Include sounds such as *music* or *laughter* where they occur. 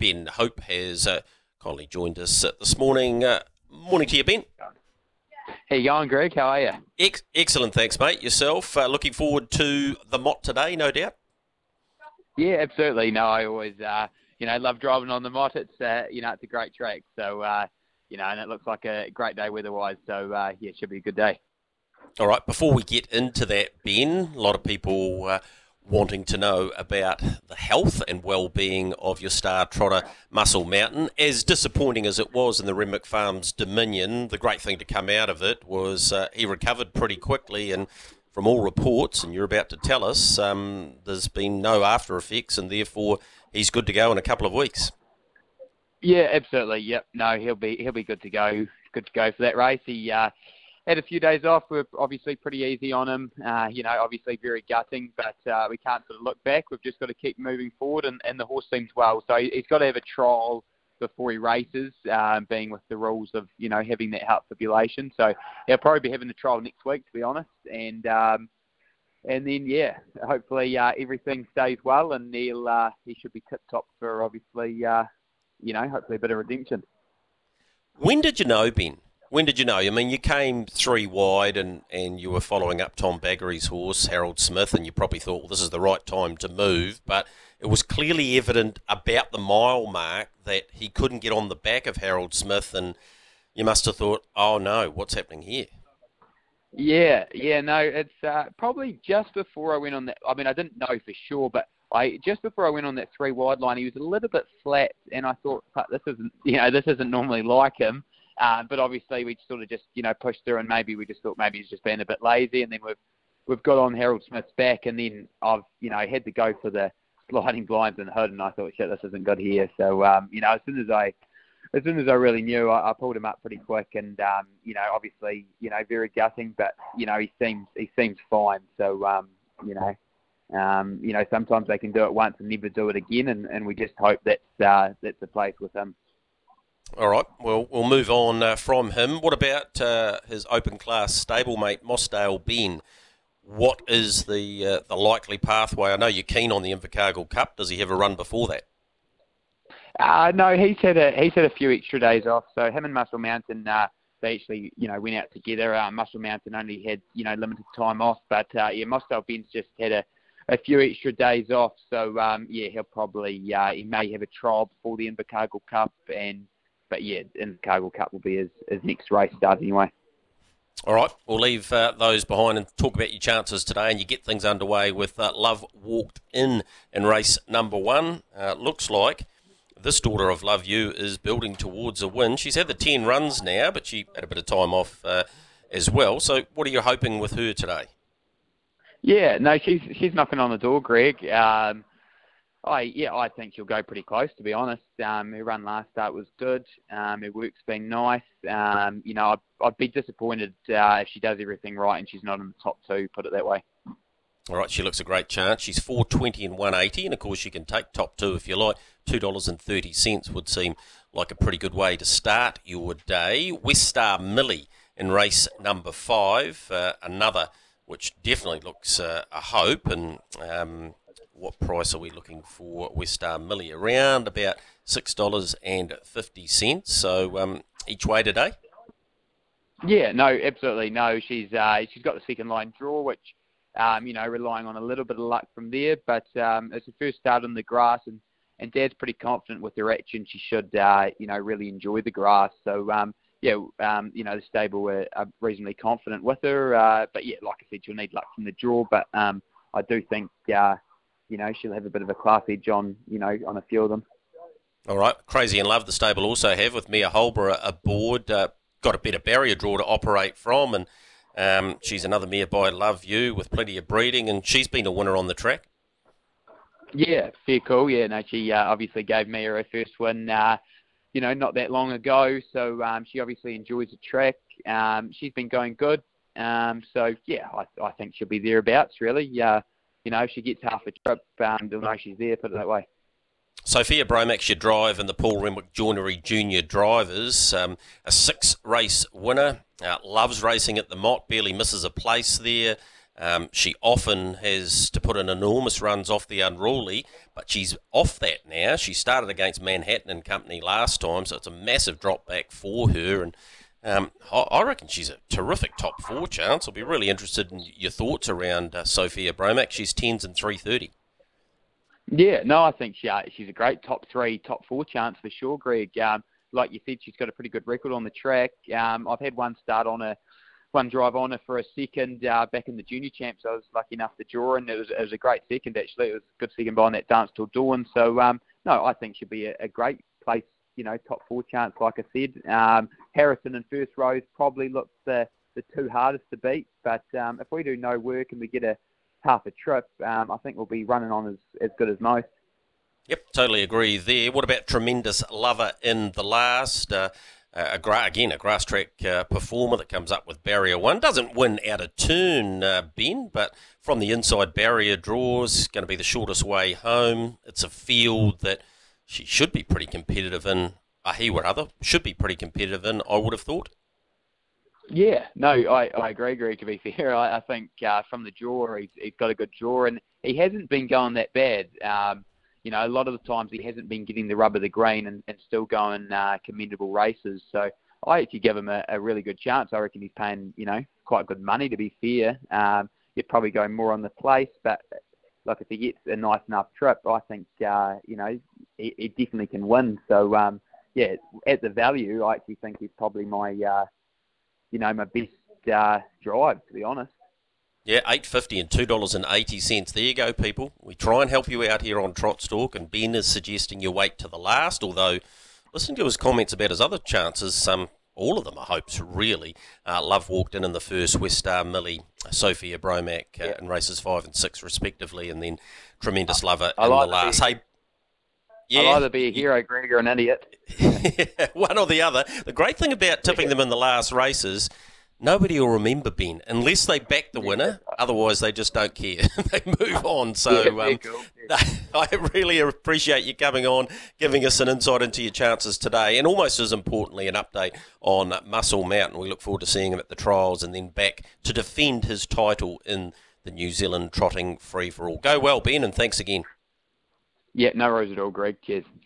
Ben Hope has uh, kindly joined us uh, this morning. Uh, morning to you, Ben. Hey, going, Greg? How are you? Ex- excellent, thanks, mate. Yourself? Uh, looking forward to the Mott today, no doubt. Yeah, absolutely. No, I always, uh, you know, love driving on the Mott. It's, uh, you know, it's a great track. So, you know, and it looks like a great day weather-wise. So, yeah, it should be a good day. All right. Before we get into that, Ben, a lot of people wanting to know about the health and well-being of your star trotter, Muscle Mountain. As disappointing as it was in the Renwick Farms Dominion, the great thing to come out of it was uh, he recovered pretty quickly and from all reports, and you're about to tell us, um, there's been no after effects, and therefore he's good to go in a couple of weeks. Yeah, absolutely. Yep. No, he'll be he'll be good to go. Good to go for that race. He uh, had a few days off. We're obviously pretty easy on him. Uh, you know, obviously very gutting, but uh, we can't sort of look back. We've just got to keep moving forward, and, and the horse seems well. So he's got to have a trial before he races, um, being with the rules of you know having that heart fibrillation. So he'll probably be having the trial next week, to be honest. And um, and then yeah, hopefully uh, everything stays well, and he'll uh, he should be tip top for obviously uh, you know hopefully a bit of redemption. When did you know, Ben? When did you know? I mean, you came three wide and, and you were following up Tom Baggery's horse, Harold Smith, and you probably thought, well, this is the right time to move. But it was clearly evident about the mile mark that he couldn't get on the back of Harold Smith, and you must have thought, oh no, what's happening here? Yeah, yeah, no, it's uh, probably just before I went on that. I mean, I didn't know for sure, but I just before I went on that three wide line, he was a little bit flat, and I thought, this isn't, you know, this isn't normally like him. Uh, but obviously, we sort of just you know pushed through, and maybe we just thought maybe he's just been a bit lazy, and then we've we've got on Harold Smith's back, and then I've you know had to go for the sliding blinds and hood, and I thought shit, this isn't good here. So um, you know, as soon as I as soon as I really knew, I, I pulled him up pretty quick, and um, you know, obviously, you know, very gutting, but you know, he seems he seems fine. So um, you know, um, you know, sometimes they can do it once and never do it again, and, and we just hope that's uh, that's the place with him. All right, well, we'll move on uh, from him. What about uh, his open class stablemate, Mossdale Ben? What is the uh, the likely pathway? I know you're keen on the Invercargill Cup. Does he have a run before that? Uh, no, he's had a he's had a few extra days off. So him and Muscle Mountain, uh, they actually you know went out together. Uh, Muscle Mountain only had you know limited time off, but yeah, Mossdale Ben's just had a a few extra days off. So um, yeah, he'll probably uh, he may have a trial before the Invercargill Cup and but yeah, Invercargill Cup will be his, his next race start anyway. All right, we'll leave uh, those behind and talk about your chances today, and you get things underway with uh, Love Walked In in race number one. Uh, looks like this daughter of Love You is building towards a win. She's had the 10 runs now, but she had a bit of time off uh, as well. So, what are you hoping with her today? Yeah, no, she's she's knocking on the door, Greg. Um, I yeah, I think she'll go pretty close to be honest. Um, her run last start was good. Um, her work's been nice. Um, you know, I'd, I'd be disappointed uh, if she does everything right and she's not in the top two. Put it that way. All right, she looks a great chance. She's four twenty and one eighty, and of course she can take top two if you like. Two dollars and thirty cents would seem like a pretty good way to start your day. West Star Millie in race number five, uh, another which definitely looks uh, a hope and. Um, what price are we looking for West Star Millie? Around about six dollars and fifty cents. So um, each way today. Yeah, no, absolutely no. She's uh, she's got the second line draw, which um, you know relying on a little bit of luck from there. But um, it's the first start on the grass, and and Dad's pretty confident with her action. She should uh, you know really enjoy the grass. So um, yeah, um, you know the stable are, are reasonably confident with her. Uh, but yeah, like I said, she'll need luck from the draw. But um, I do think uh, you know, she'll have a bit of a class edge on, you know, on a few of them. All right. Crazy in Love, the stable also have with Mia Holborough aboard. Uh, got a better barrier draw to operate from, and um, she's another Mia by Love You with plenty of breeding, and she's been a winner on the track. Yeah, fair cool. Yeah, no, she uh, obviously gave Mia her first win, uh, you know, not that long ago. So um, she obviously enjoys the track. Um, she's been going good. Um, so yeah, I, I think she'll be thereabouts really. Uh, you know, if she gets half a trip, um, they'll know she's there. Put it that way. Sophia Bromax, your drive, and the Paul Renwick Joinery Junior Drivers. Um, a six race winner. Uh, loves racing at the Mott, barely misses a place there. Um, she often has to put in enormous runs off the unruly, but she's off that now. She started against Manhattan and Company last time, so it's a massive drop back for her. And um, I, reckon she's a terrific top four chance. I'll be really interested in your thoughts around uh, Sophia Bromax. She's tens and three thirty. Yeah, no, I think she, uh, she's a great top three, top four chance for sure, Greg. Um, like you said, she's got a pretty good record on the track. Um, I've had one start on a one drive on her for a second uh, back in the junior champs. I was lucky enough to draw, and it was, it was a great second actually. It was a good second behind that dance till dawn. So um, no, I think she'll be a, a great place. You know, top four chance, like I said. Um, Harrison and first rows probably looks the the two hardest to beat. But um, if we do no work and we get a half a trip, um, I think we'll be running on as, as good as most. Yep, totally agree there. What about tremendous lover in the last? Uh, a gra- again a grass track uh, performer that comes up with barrier one doesn't win out of turn, uh, Ben, but from the inside barrier draws going to be the shortest way home. It's a field that she should be pretty competitive in. Uh, he or other should be pretty competitive in. I would have thought. Yeah, no, I, I agree, Greg. To be fair, I, I think uh, from the draw, he's, he's got a good draw, and he hasn't been going that bad. Um, you know, a lot of the times he hasn't been getting the rub of the green and, and still going uh, commendable races. So I actually give him a, a really good chance. I reckon he's paying, you know, quite good money to be fair. Um, he'd probably go more on the place, but like if he gets a nice enough trip, I think, uh, you know, he, he definitely can win. So um, yeah, at the value, I actually think he's probably my, uh, you know, my best uh, drive to be honest. Yeah, eight fifty and two dollars and eighty cents. There you go, people. We try and help you out here on Trot Talk, and Ben is suggesting you wait to the last. Although, listen to his comments about his other chances. Um, all of them are hopes, really. Uh, Love walked in in the first, West Star Millie, Sophia Bromac uh, yeah. in races five and six, respectively, and then Tremendous Lover I in like the last. Hey, yeah. I'll either be a hero, Greg, or an idiot. *laughs* One or the other. The great thing about tipping them in the last races nobody will remember Ben unless they back the winner. Otherwise, they just don't care. *laughs* they move on. So um, *laughs* I really appreciate you coming on, giving us an insight into your chances today, and almost as importantly, an update on Muscle Mountain. We look forward to seeing him at the trials and then back to defend his title in the New Zealand trotting free for all. Go well, Ben, and thanks again. Yeah, no worries at all, Greg. Cheers.